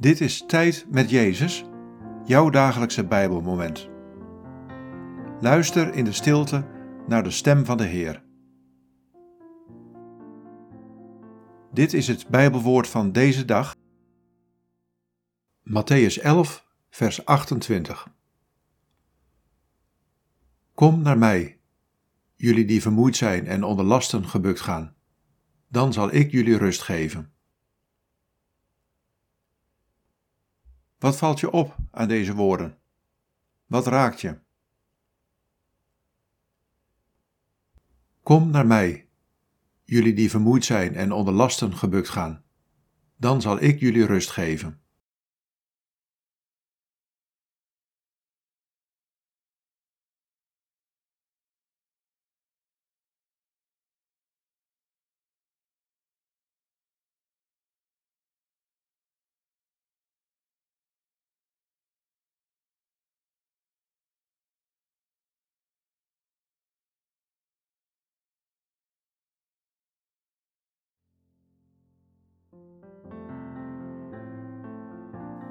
Dit is Tijd met Jezus, jouw dagelijkse Bijbelmoment. Luister in de stilte naar de stem van de Heer. Dit is het Bijbelwoord van deze dag. Matthäus 11, vers 28. Kom naar mij, jullie die vermoeid zijn en onder lasten gebukt gaan. Dan zal ik jullie rust geven. Wat valt je op aan deze woorden? Wat raakt je? Kom naar mij, jullie die vermoeid zijn en onder lasten gebukt gaan. Dan zal ik jullie rust geven.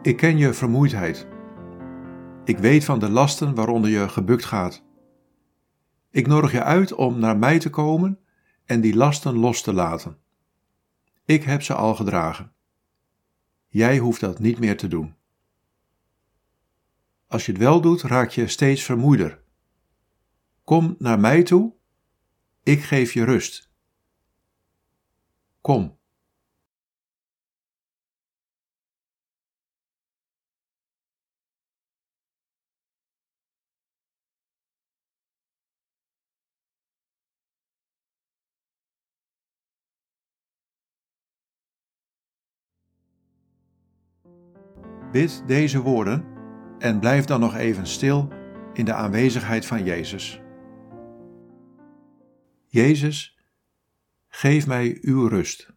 Ik ken je vermoeidheid. Ik weet van de lasten waaronder je gebukt gaat. Ik nodig je uit om naar mij te komen en die lasten los te laten. Ik heb ze al gedragen. Jij hoeft dat niet meer te doen. Als je het wel doet, raak je steeds vermoeider. Kom naar mij toe, ik geef je rust. Kom. Bid deze woorden en blijf dan nog even stil in de aanwezigheid van Jezus. Jezus, geef mij uw rust.